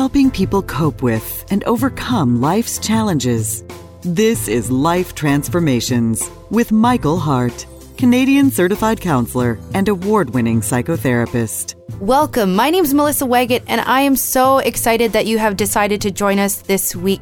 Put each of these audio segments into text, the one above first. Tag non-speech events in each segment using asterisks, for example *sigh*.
helping people cope with and overcome life's challenges. This is Life Transformations with Michael Hart, Canadian certified counselor and award winning psychotherapist. Welcome. My name is Melissa Waggett, and I am so excited that you have decided to join us this week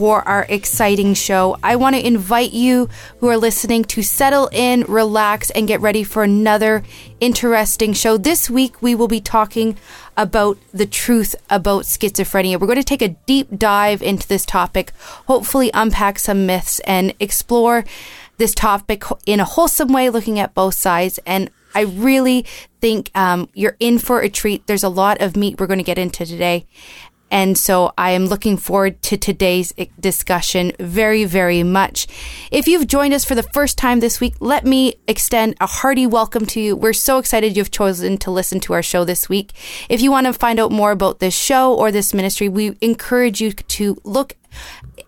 for our exciting show. I want to invite you who are listening to settle in, relax, and get ready for another interesting show. This week, we will be talking about the truth about schizophrenia. We're going to take a deep dive into this topic, hopefully, unpack some myths and explore this topic in a wholesome way, looking at both sides. And I really think um, you're in for a treat. There's a lot of meat we're going to get into today. And so I am looking forward to today's discussion very, very much. If you've joined us for the first time this week, let me extend a hearty welcome to you. We're so excited you've chosen to listen to our show this week. If you want to find out more about this show or this ministry, we encourage you to look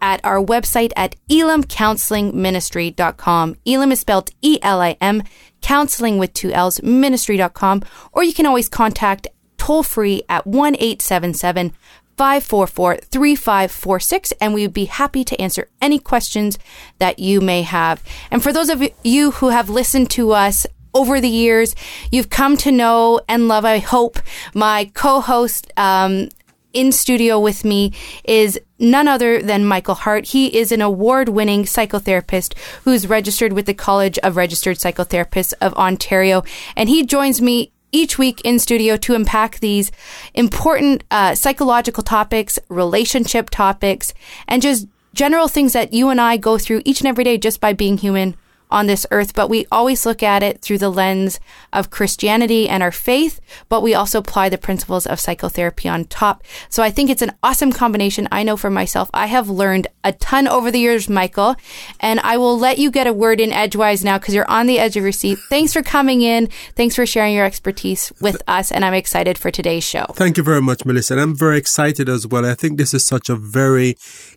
at our website at elimcounselingministry.com. Elim is spelled E L I M, counseling with two L's, ministry.com, or you can always contact toll free at 1 877 544 3546, and we would be happy to answer any questions that you may have. And for those of you who have listened to us over the years, you've come to know and love, I hope, my co host. Um, in studio with me is none other than Michael Hart. He is an award winning psychotherapist who's registered with the College of Registered Psychotherapists of Ontario. And he joins me each week in studio to unpack these important uh, psychological topics, relationship topics, and just general things that you and I go through each and every day just by being human on this earth, but we always look at it through the lens of Christianity and our faith, but we also apply the principles of psychotherapy on top. So I think it's an awesome combination. I know for myself, I have learned a ton over the years, Michael, and I will let you get a word in edgewise now because you're on the edge of your seat. Thanks for coming in. Thanks for sharing your expertise with us, and I'm excited for today's show. Thank you very much, Melissa. And I'm very excited as well. I think this is such a very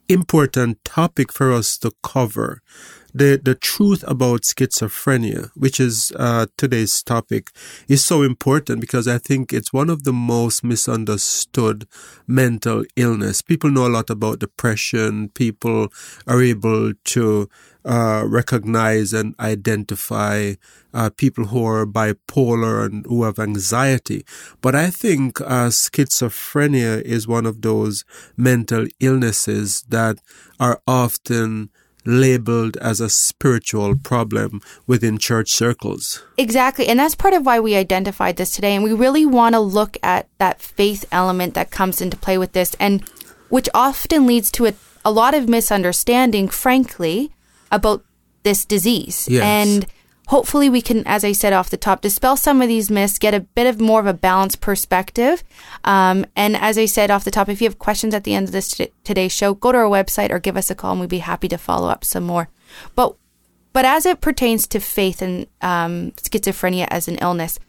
important topic for us to cover the the truth about schizophrenia, which is uh, today's topic, is so important because I think it's one of the most misunderstood mental illness. People know a lot about depression. People are able to uh, recognize and identify uh, people who are bipolar and who have anxiety. But I think uh, schizophrenia is one of those mental illnesses that are often labeled as a spiritual problem within church circles. Exactly. And that's part of why we identified this today. And we really want to look at that faith element that comes into play with this, and which often leads to a, a lot of misunderstanding, frankly, about this disease. Yes. And hopefully we can, as I said off the top, dispel some of these myths, get a bit of more of a balanced perspective. Um, and as I said off the top, if you have questions at the end of this t- today's show, go to our website or give us a call, and we'd be happy to follow up some more. But but as it pertains to faith and um, schizophrenia as an illness,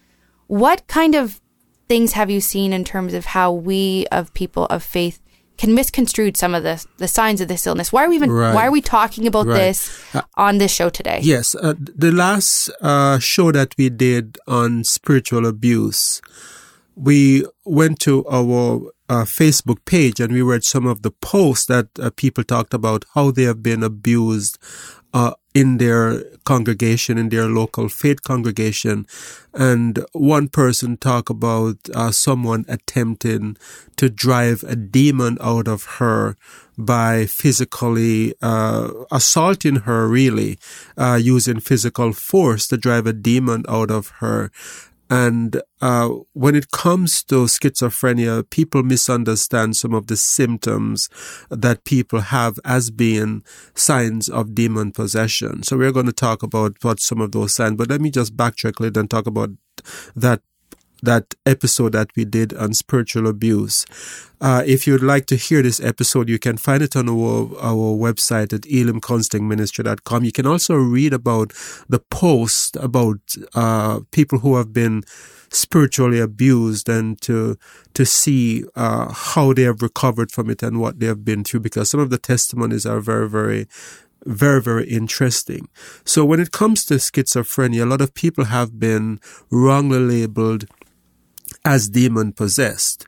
what kind of things have you seen in terms of how we of people of faith can misconstrue some of the the signs of this illness. Why are we even right. why are we talking about right. this uh, on this show today? Yes, uh, the last uh, show that we did on spiritual abuse, we went to our uh, Facebook page and we read some of the posts that uh, people talked about how they have been abused uh, in their congregation, in their local faith congregation. And one person talked about uh, someone attempting to drive a demon out of her by physically uh, assaulting her, really, uh, using physical force to drive a demon out of her. And uh, when it comes to schizophrenia, people misunderstand some of the symptoms that people have as being signs of demon possession. So we're going to talk about what some of those signs. But let me just backtrack a little and talk about that that episode that we did on spiritual abuse. Uh, if you'd like to hear this episode, you can find it on our, our website at elimcounselingministry.com. You can also read about the post about uh, people who have been spiritually abused and to to see uh, how they have recovered from it and what they have been through because some of the testimonies are very very very, very interesting. So when it comes to schizophrenia, a lot of people have been wrongly labeled as demon possessed.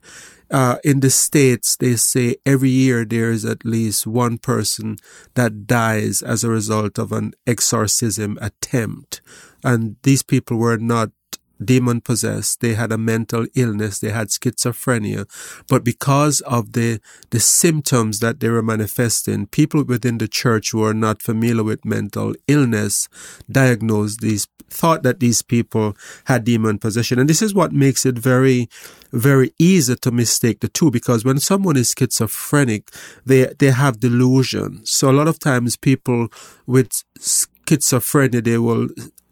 uh, in the States, they say every year there is at least one person that dies as a result of an exorcism attempt. And these people were not demon possessed. They had a mental illness. They had schizophrenia. But because of the, the symptoms that they were manifesting, people within the church who are not familiar with mental illness diagnosed these, thought that these people had demon possession. And this is what makes it very, very easy to mistake the two because when someone is schizophrenic, they, they have delusion. So a lot of times people with schizophrenia, they will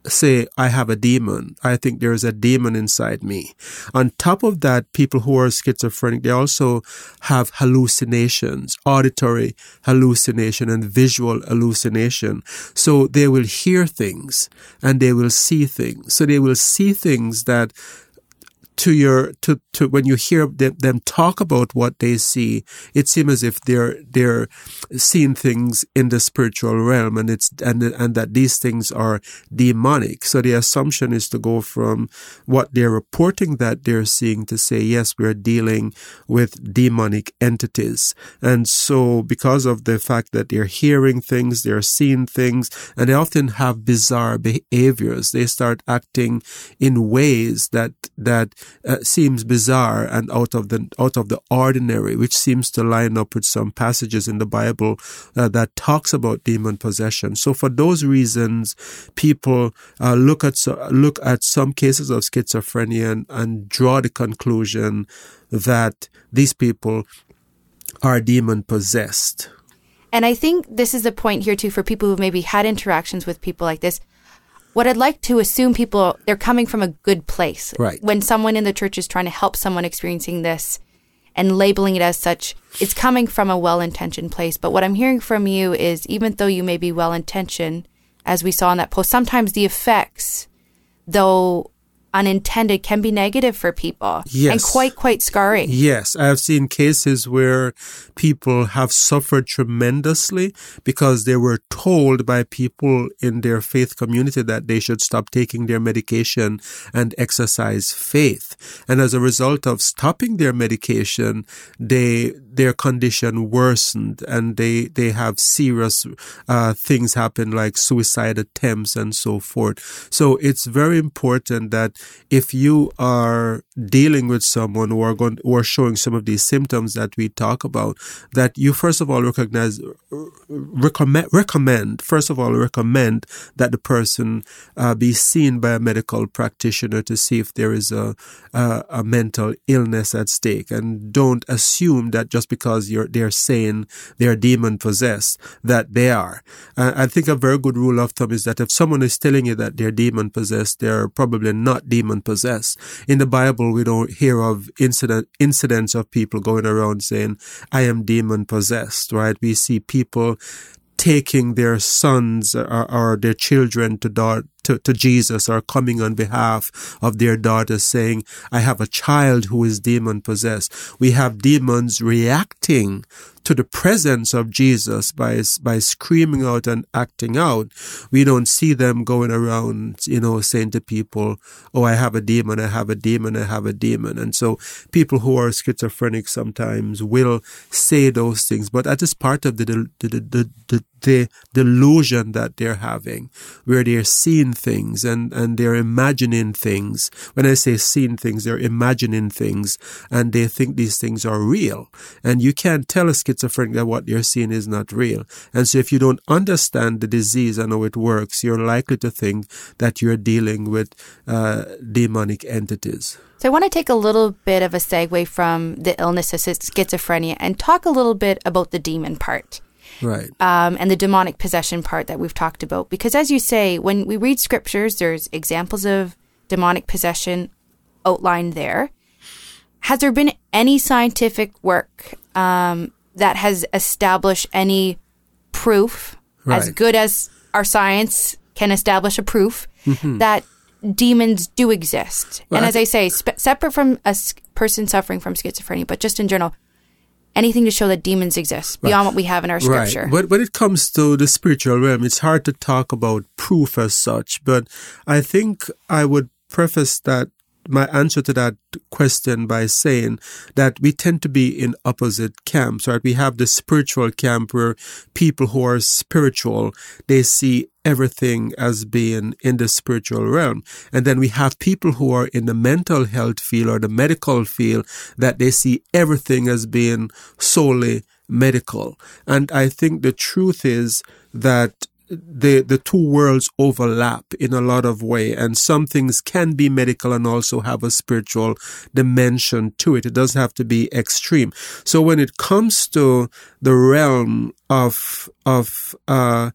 say, I have a demon. I think there is a demon inside me. On top of that, people who are schizophrenic, they also have hallucinations, auditory hallucination and visual hallucination. So they will hear things and they will see things. So they will see things that to your to to when you hear them, talk about what they see, it seems as if they're they're seeing things in the spiritual realm, and it's and and that these things are demonic. So the assumption is to go from what they're reporting that they're seeing to say yes, we're dealing with demonic entities, and so because of the fact that they're hearing things, they're seeing things, and they often have bizarre behaviors. They start acting in ways that that uh, seems bizarre and out of the out of the ordinary, which seems to line up with some passages in the Bible uh, that talks about demon possession. So, for those reasons, people uh, look at look at some cases of schizophrenia and, and draw the conclusion that these people are demon possessed. And I think this is a point here too for people who maybe had interactions with people like this what I'd like to assume people they're coming from a good place. Right. When someone in the church is trying to help someone experiencing this and labeling it as such, it's coming from a well-intentioned place. But what I'm hearing from you is even though you may be well-intentioned, as we saw in that post, sometimes the effects, though unintended can be negative for people yes. and quite quite scarring yes i have seen cases where people have suffered tremendously because they were told by people in their faith community that they should stop taking their medication and exercise faith and as a result of stopping their medication they their condition worsened and they they have serious uh, things happen like suicide attempts and so forth. So it's very important that if you are dealing with someone who are going who are showing some of these symptoms that we talk about, that you first of all recognize recommend recommend first of all recommend that the person uh, be seen by a medical practitioner to see if there is a, a, a mental illness at stake, and don't assume that just because you're they're saying they're demon possessed that they are. Uh, I think a very good rule of thumb is that if someone is telling you that they're demon possessed, they're probably not demon possessed. In the Bible, we don't hear of incident incidents of people going around saying, "I am demon possessed." Right? We see people taking their sons or, or their children to, to, to Jesus or coming on behalf of their daughters saying, I have a child who is demon possessed. We have demons reacting to the presence of Jesus by, by screaming out and acting out. We don't see them going around, you know, saying to people, Oh, I have a demon, I have a demon, I have a demon. And so people who are schizophrenic sometimes will say those things, but that is part of the, the, the, the, the delusion that they're having, where they're seeing things and, and they're imagining things. When I say seeing things, they're imagining things and they think these things are real. And you can't tell a schizophrenic that what they're seeing is not real. And so if you don't understand the disease and how it works, you're likely to think that you're dealing with uh, demonic entities. So I want to take a little bit of a segue from the illness of schizophrenia and talk a little bit about the demon part right um, and the demonic possession part that we've talked about because as you say when we read scriptures there's examples of demonic possession outlined there has there been any scientific work um, that has established any proof right. as good as our science can establish a proof mm-hmm. that demons do exist well, and as i say separate from a person suffering from schizophrenia but just in general anything to show that demons exist beyond right. what we have in our scripture. Right. But when it comes to the spiritual realm, it's hard to talk about proof as such. But I think I would preface that my answer to that question by saying that we tend to be in opposite camps, right? We have the spiritual camp where people who are spiritual, they see everything as being in the spiritual realm. And then we have people who are in the mental health field or the medical field that they see everything as being solely medical. And I think the truth is that the the two worlds overlap in a lot of way and some things can be medical and also have a spiritual dimension to it. It doesn't have to be extreme. So when it comes to the realm of of uh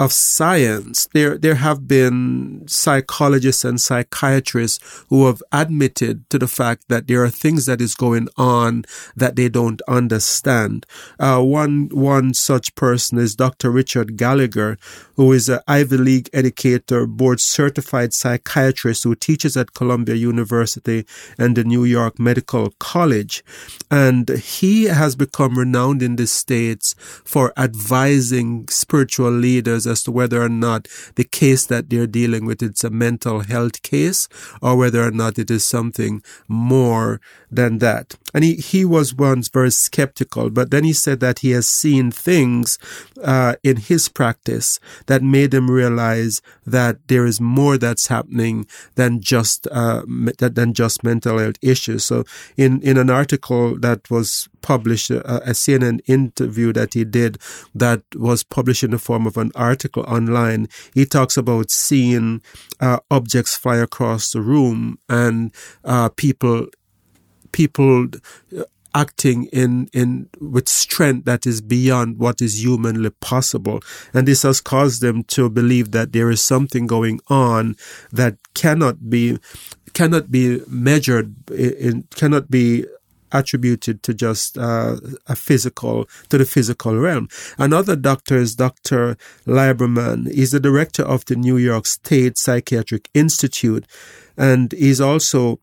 of science, there, there have been psychologists and psychiatrists who have admitted to the fact that there are things that is going on that they don't understand. Uh, one, one such person is Dr. Richard Gallagher, who is an Ivy League educator, board certified psychiatrist who teaches at Columbia University and the New York Medical College. And he has become renowned in the States for advising spiritual leaders as to whether or not the case that they're dealing with it's a mental health case or whether or not it is something more than that. And he, he was once very skeptical, but then he said that he has seen things uh, in his practice that made him realize that there is more that's happening than just uh, than just mental health issues. So, in in an article that was published, uh, a CNN interview that he did that was published in the form of an article online, he talks about seeing uh, objects fly across the room and uh, people people acting in, in, with strength that is beyond what is humanly possible. And this has caused them to believe that there is something going on that cannot be, cannot be measured, in, cannot be attributed to just uh, a physical to the physical realm. Another doctor is Dr. Lieberman. He's the director of the New York State Psychiatric Institute, and he's also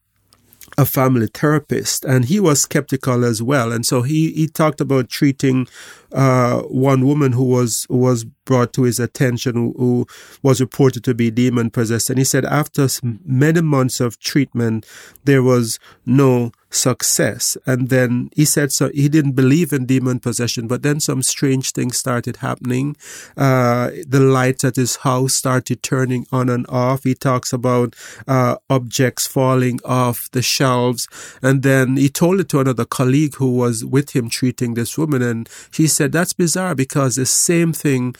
a family therapist, and he was skeptical as well. And so he, he talked about treating uh, one woman who was who was brought to his attention who, who, was reported to be demon possessed, and he said after many months of treatment, there was no success. And then he said so he didn't believe in demon possession, but then some strange things started happening. Uh, the lights at his house started turning on and off. He talks about uh, objects falling off the shelves, and then he told it to another colleague who was with him treating this woman, and she said that's bizarre because the same thing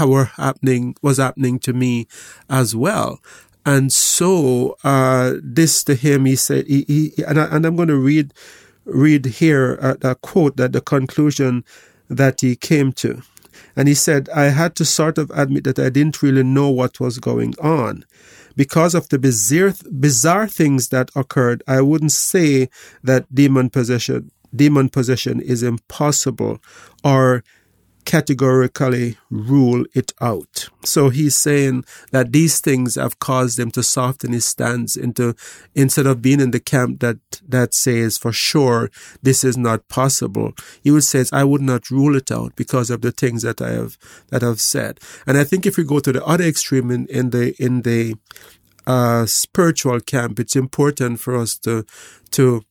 were happening was happening to me as well. And so uh, this to him, he said, he, he, and, I, I'm going to read read here a, a quote that the conclusion that he came to. And he said, I had to sort of admit that I didn't really know what was going on. Because of the bizarre, bizarre things that occurred, I wouldn't say that demon possession, demon possession is impossible or categorically rule it out. So he's saying that these things have caused him to soften his stance into instead of being in the camp that that says for sure this is not possible. He would say I would not rule it out because of the things that I have that I've said. And I think if we go to the other extreme in, in the in the uh, spiritual camp, it's important for us to to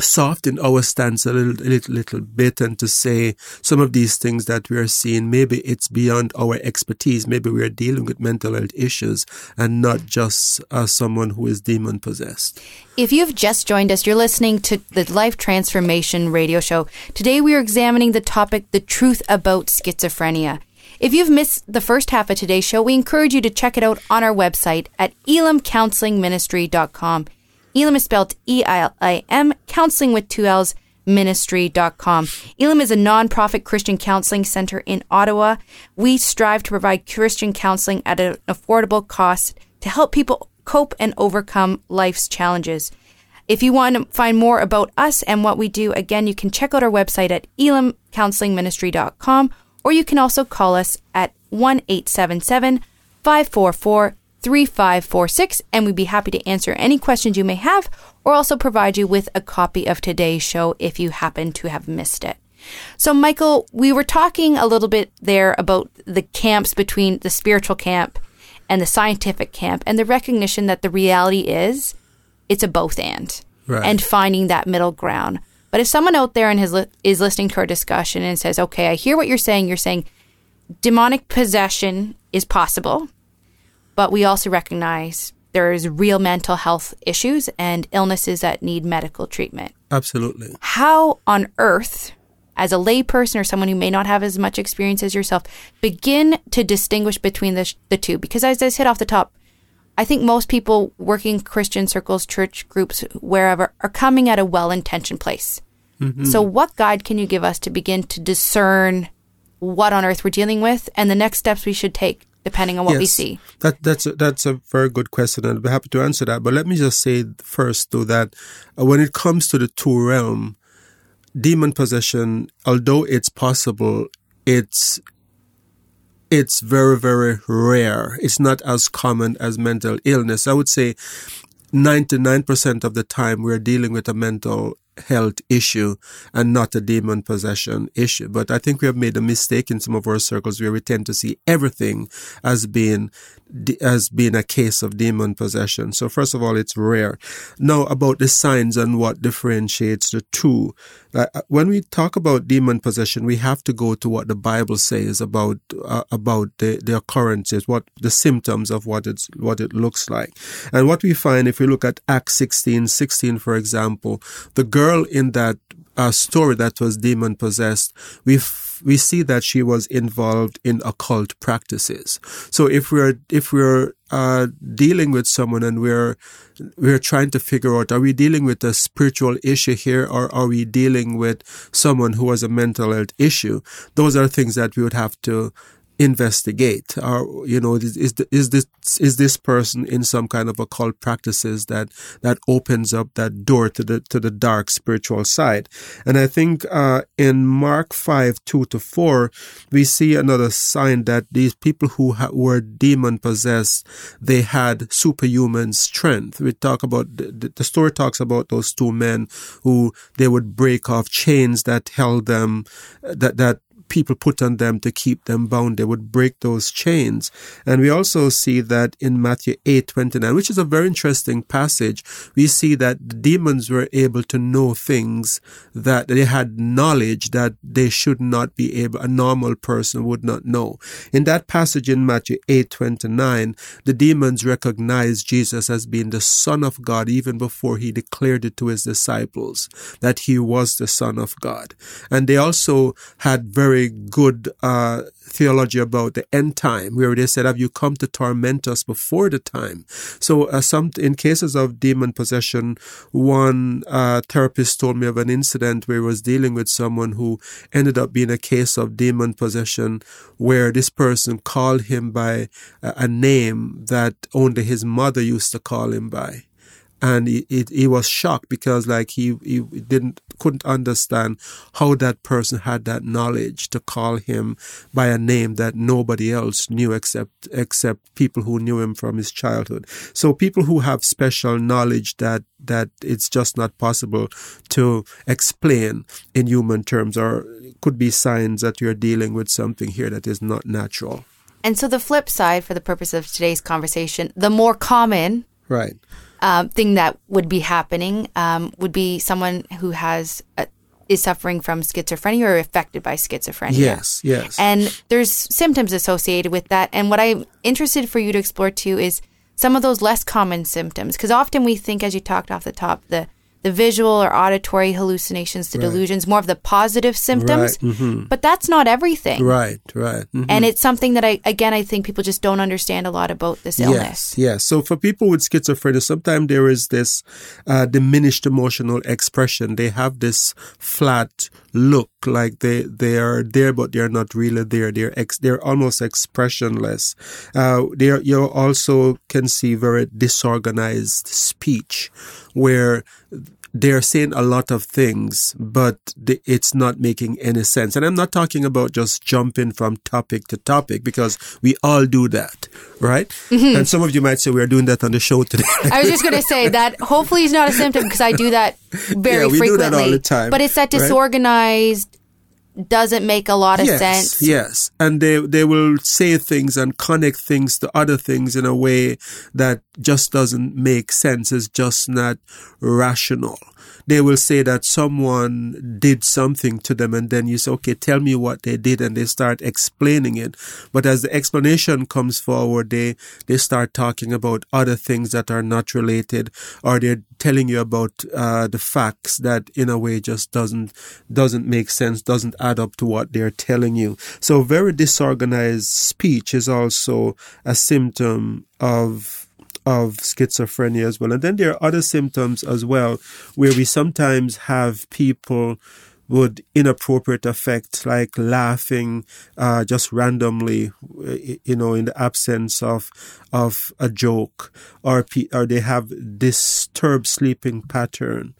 soften our stance a little, little, little bit and to say some of these things that we are seeing, maybe it's beyond our expertise. Maybe we are dealing with mental health issues and not just uh, someone who is demon possessed. If you've just joined us, you're listening to the Life Transformation Radio Show. Today we are examining the topic, the truth about schizophrenia. If you've missed the first half of today's show, we encourage you to check it out on our website at elimcounselingministry.com. Elim is spelled E L I M, counseling with two L's, ministry.com. Elim is a nonprofit Christian counseling center in Ottawa. We strive to provide Christian counseling at an affordable cost to help people cope and overcome life's challenges. If you want to find more about us and what we do, again, you can check out our website at elimcounselingministry.com or you can also call us at 1 877 544 3546, and we'd be happy to answer any questions you may have or also provide you with a copy of today's show if you happen to have missed it. So, Michael, we were talking a little bit there about the camps between the spiritual camp and the scientific camp and the recognition that the reality is it's a both and Right. and finding that middle ground. But if someone out there and has li- is listening to our discussion and says, "Okay, I hear what you're saying. You're saying demonic possession is possible, but we also recognize there's real mental health issues and illnesses that need medical treatment." Absolutely. how on earth, as a layperson or someone who may not have as much experience as yourself, begin to distinguish between the, sh- the two? Because as I said off the top, I think most people working Christian circles, church groups, wherever, are coming at a well intentioned place. Mm-hmm. So, what guide can you give us to begin to discern what on earth we're dealing with and the next steps we should take depending on what we see? That that's a, that's a very good question, and I'd be happy to answer that. But let me just say first, though, that uh, when it comes to the two realm, demon possession, although it's possible, it's it's very very rare. It's not as common as mental illness. I would say ninety nine percent of the time we're dealing with a mental health issue and not a demon possession issue. But I think we have made a mistake in some of our circles where we tend to see everything as being as being a case of demon possession. So first of all, it's rare. Now about the signs and what differentiates the two. Uh, when we talk about demon possession, we have to go to what the Bible says about uh, about the, the occurrences, what the symptoms of what it's what it looks like, and what we find if we look at Acts 16, 16, for example, the girl in that uh, story that was demon possessed, we we see that she was involved in occult practices. So if we're if we're uh, dealing with someone and we're we're trying to figure out are we dealing with a spiritual issue here or are we dealing with someone who has a mental health issue? Those are things that we would have to investigate? Or you know is, is is this is this person in some kind of occult practices that that opens up that door to the to the dark spiritual side? And i think uh, in mark 5 2 to 4 we see another sign that these people who ha- were demon possessed they had superhuman strength. We talk about the, the story talks about those two men who they would break off chains that held them that that people put on them to keep them bound. They would break those chains. And we also see that in Matthew 8 29, which is a very interesting passage. We see that the demons were able to know things that they had knowledge that they should not be able, a normal person would not know. In that passage in Matthew 8 29, the demons recognized Jesus as being the Son of God even before he declared it to his disciples that he was the Son of God. And they also had very good uh, theology about the end time, where they said, "Have you come to torment us before the time?" So, uh, some in cases of demon possession, one uh, therapist told me of an incident where he was dealing with someone who ended up being a case of demon possession, where this person called him by a, a name that only his mother used to call him by and he, he, he was shocked because like he, he didn't couldn't understand how that person had that knowledge to call him by a name that nobody else knew except except people who knew him from his childhood. So people who have special knowledge that that it's just not possible to explain in human terms or could be signs that you're dealing with something here that is not natural. And so the flip side, for the purpose of today's conversation, the more common right um, thing that would be happening um, would be someone who has uh is suffering from schizophrenia or affected by schizophrenia. yes yes And there's symptoms associated with that. And what I'm interested for you to explore too is some of those less common symptoms. Because often we think, as you talked off the top, the the visual or auditory hallucinations, the delusions, more of the positive symptoms. Right, mhm. But that's not everything. right right mhm. And it's something that I, again, I think people just don't understand a lot about this illness. Yes, yes. So for people with schizophrenia, sometimes there is this uh, diminished emotional expression. They have this flat look, like they they are there, but they are not really there. They're ex- they're almost expressionless. Uh, you also can see very disorganized speech, where they're saying a lot of things, but it's not making any sense. And I'm not talking about just jumping from topic to topic because we all do that, right? Mm-hmm. And some of you might say we're doing that on the show today. I was just going to say *laughs* that hopefully is not a symptom because I do that *laughs* very Yeah, we do frequently. that all the time, But it's that right? Doesn't make a lot of yes, sense. Yes, and they they will say things and connect things to other things in a way that just doesn't make sense. It's just not rational they will say that someone did something to them and then you say, okay, tell me what they did and they start explaining it. But as the explanation comes forward, they, they start talking about other things that are not related or they're telling you about uh, the facts that in a way just doesn't doesn't make sense doesn't add up to what they're telling you so very disorganized speech is also a symptom of of schizophrenia as well. And then there are other symptoms as well, where we sometimes have people with inappropriate affect, like laughing uh, just randomly, you know, in the absence of of a joke, or or they have disturbed sleeping pattern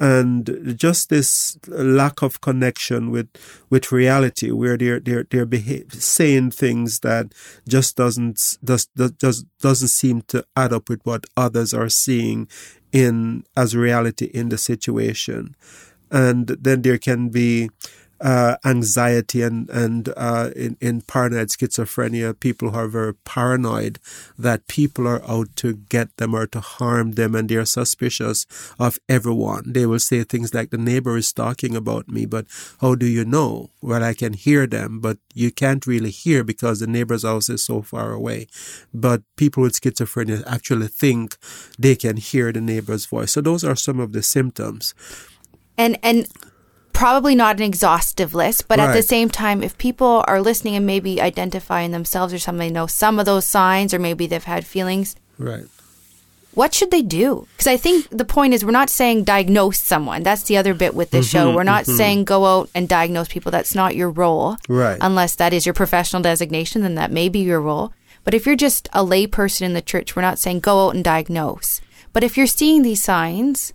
and just this lack of connection with with reality where they're they're they're behave, saying things that just doesn't does does doesn't seem to add up with what others are seeing in as reality in the situation. And then there can be uh, anxiety and and uh, in in paranoid schizophrenia, people who are very paranoid that people are out to get them or to harm them, and they are suspicious of everyone. They will say things like, "The neighbor is talking about me," but how do you know? Well, I can hear them, but you can't really hear because the neighbor's house is so far away. But people with schizophrenia actually think they can hear the neighbor's voice. So those are some of the symptoms. And and probably not an exhaustive list, but right. at the same time, if people are listening and maybe identifying themselves or something, know some of those signs, or maybe they've had feelings. Right. What should they do? Because I think the point is, we're not saying diagnose someone. That's the other bit with this mm-hmm, show. We're not mm-hmm. saying go out and diagnose people. That's not your role. Right. Unless that is your professional designation, then that may be your role. But if you're just a layperson in the church, we're not saying go out and diagnose. But if you're seeing these signs,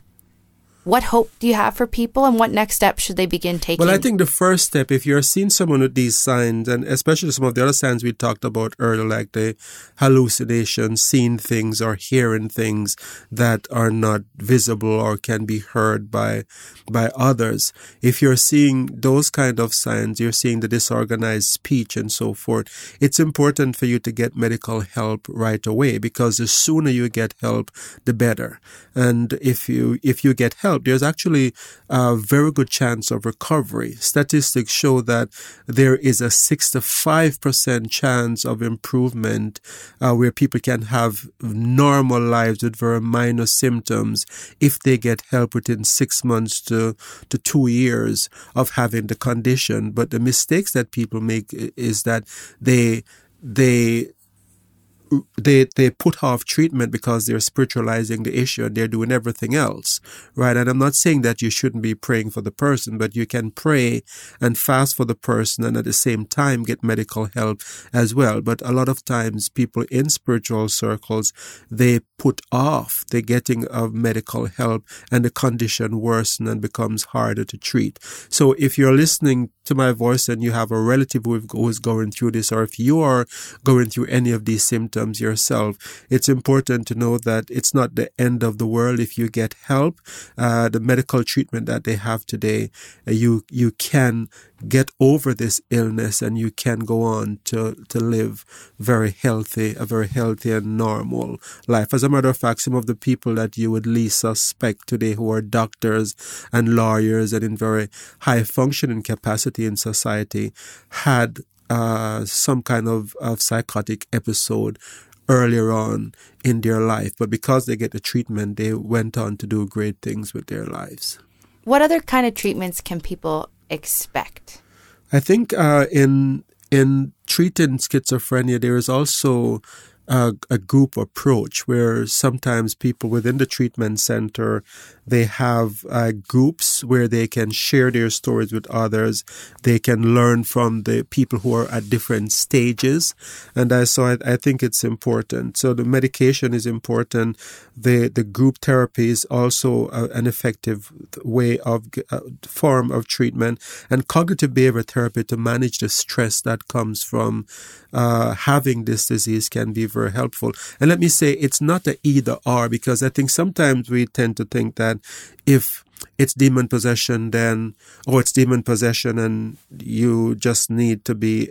what hope do you have for people and what next steps should they begin taking? Well, I think the first step, if you're seeing someone with these signs, and especially some of the other signs we talked about earlier, like the hallucinations, seeing things or hearing things that are not visible or can be heard by by others. If you're seeing those kind of signs, you're seeing the disorganized speech and so forth, it's important for you to get medical help right away because the sooner you get help, the better. And if you if you get help, there's actually a very good chance of recovery. Statistics show that there is a 65% chance of improvement uh, where people can have normal lives with very minor symptoms if they get help within six months to, to two years of having the condition. But the mistakes that people make is that they, they they they put off treatment because they're spiritualizing the issue and they're doing everything else, right? And I'm not saying that you shouldn't be praying for the person, but you can pray and fast for the person and at the same time get medical help as well. But a lot of times, people in spiritual circles they put off the getting of medical help, and the condition worsens and becomes harder to treat. So if you're listening to my voice and you have a relative who is going through this, or if you are going through any of these symptoms yourself, it's important to know that it's not the end of the world if you get help. Uh, the medical treatment that they have today, uh, you you can get over this illness and you can go on to, to live very healthy, a very healthy and normal life. As a matter of fact, some of the people that you would least suspect today who are doctors and lawyers and in very high functioning capacity in society had uh, some kind of, of psychotic episode earlier on in their life. But because they get the treatment, they went on to do great things with their lives. What other kind of treatments can people expect? I think uh, in in treating schizophrenia, there is also a, a, group approach where sometimes people within the treatment center they have uh, groups where they can share their stories with others. They can learn from the people who are at different stages. And I, so I, I think it's important. So the medication is important. The the group therapy is also a, an effective way of uh, form of treatment and cognitive behavior therapy to manage the stress that comes from uh, having this disease can be very helpful. And let me say, it's not a either or because I think sometimes we tend to think that if it's demon possession, then, or it's demon possession and you just need to be,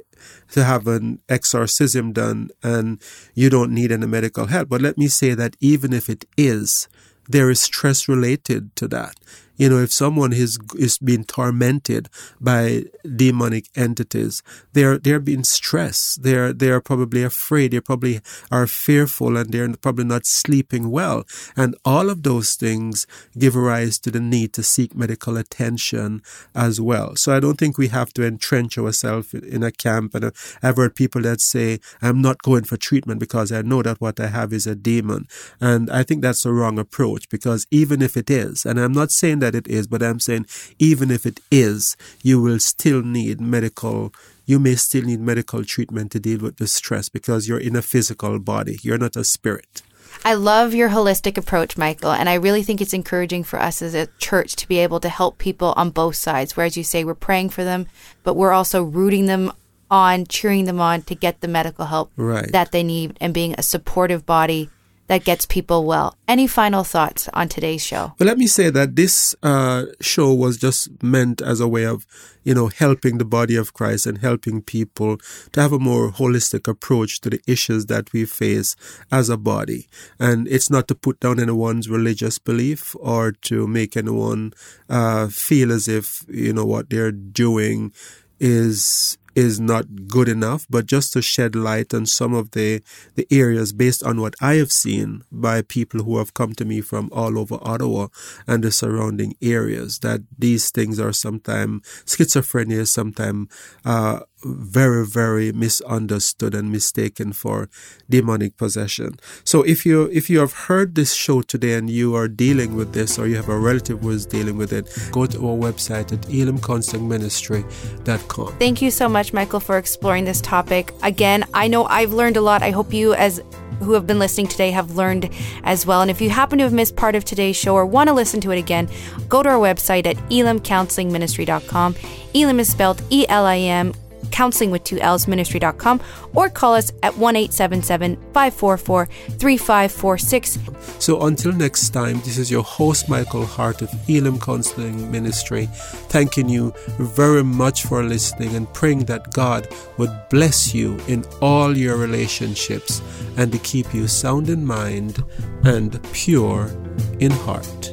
to have an exorcism done and you don't need any medical help. But let me say that even if it is, there is stress related to that. You know, if someone is is being tormented by demonic entities, they're they're being stressed. They're they're probably afraid. They probably are fearful, and they're probably not sleeping well. And all of those things give rise to the need to seek medical attention as well. So I don't think we have to entrench ourselves in a camp. And uh, I've heard people that say, "I'm not going for treatment because I know that what I have is a demon," and I think that's the wrong approach because even if it is, and I'm not saying that it is, but I'm saying even if it is, you will still need medical you may still need medical treatment to deal with the stress because you're in a physical body. You're not a spirit. I love your holistic approach, Michael, and I really think it's encouraging for us as a church to be able to help people on both sides. Whereas you say we're praying for them, but we're also rooting them on, cheering them on to get the medical help right. that they need and being a supportive body that gets people well. Any final thoughts on today's show? Well, let me say that this uh, show was just meant as a way of, you know, helping the body of Christ and helping people to have a more holistic approach to the issues that we face as a body. And it's not to put down anyone's religious belief or to make anyone uh, feel as if, you know, what they're doing is is not good enough, but just to shed light on some of the, the areas based on what I have seen by people who have come to me from all over Ottawa and the surrounding areas, that these things are sometimes schizophrenia, sometimes uh, very, very misunderstood and mistaken for demonic possession. So if you if you have heard this show today and you are dealing with this or you have a relative who is dealing with it, go to our website at elimcounselingministry.com. Thank you so much, Michael, for exploring this topic. Again, I know I've learned a lot. I hope you as who have been listening today have learned as well. And if you happen to have missed part of today's show or want to listen to it again, go to our website at elimcounselingministry.com. Elim is spelled E L I M counseling with two L's ministry.com or call us at 1 877 544 3546. So until next time, this is your host, Michael Hart of Elim Counseling Ministry, thanking you very much for listening and praying that God would bless you in all your relationships and to keep you sound in mind and pure in heart.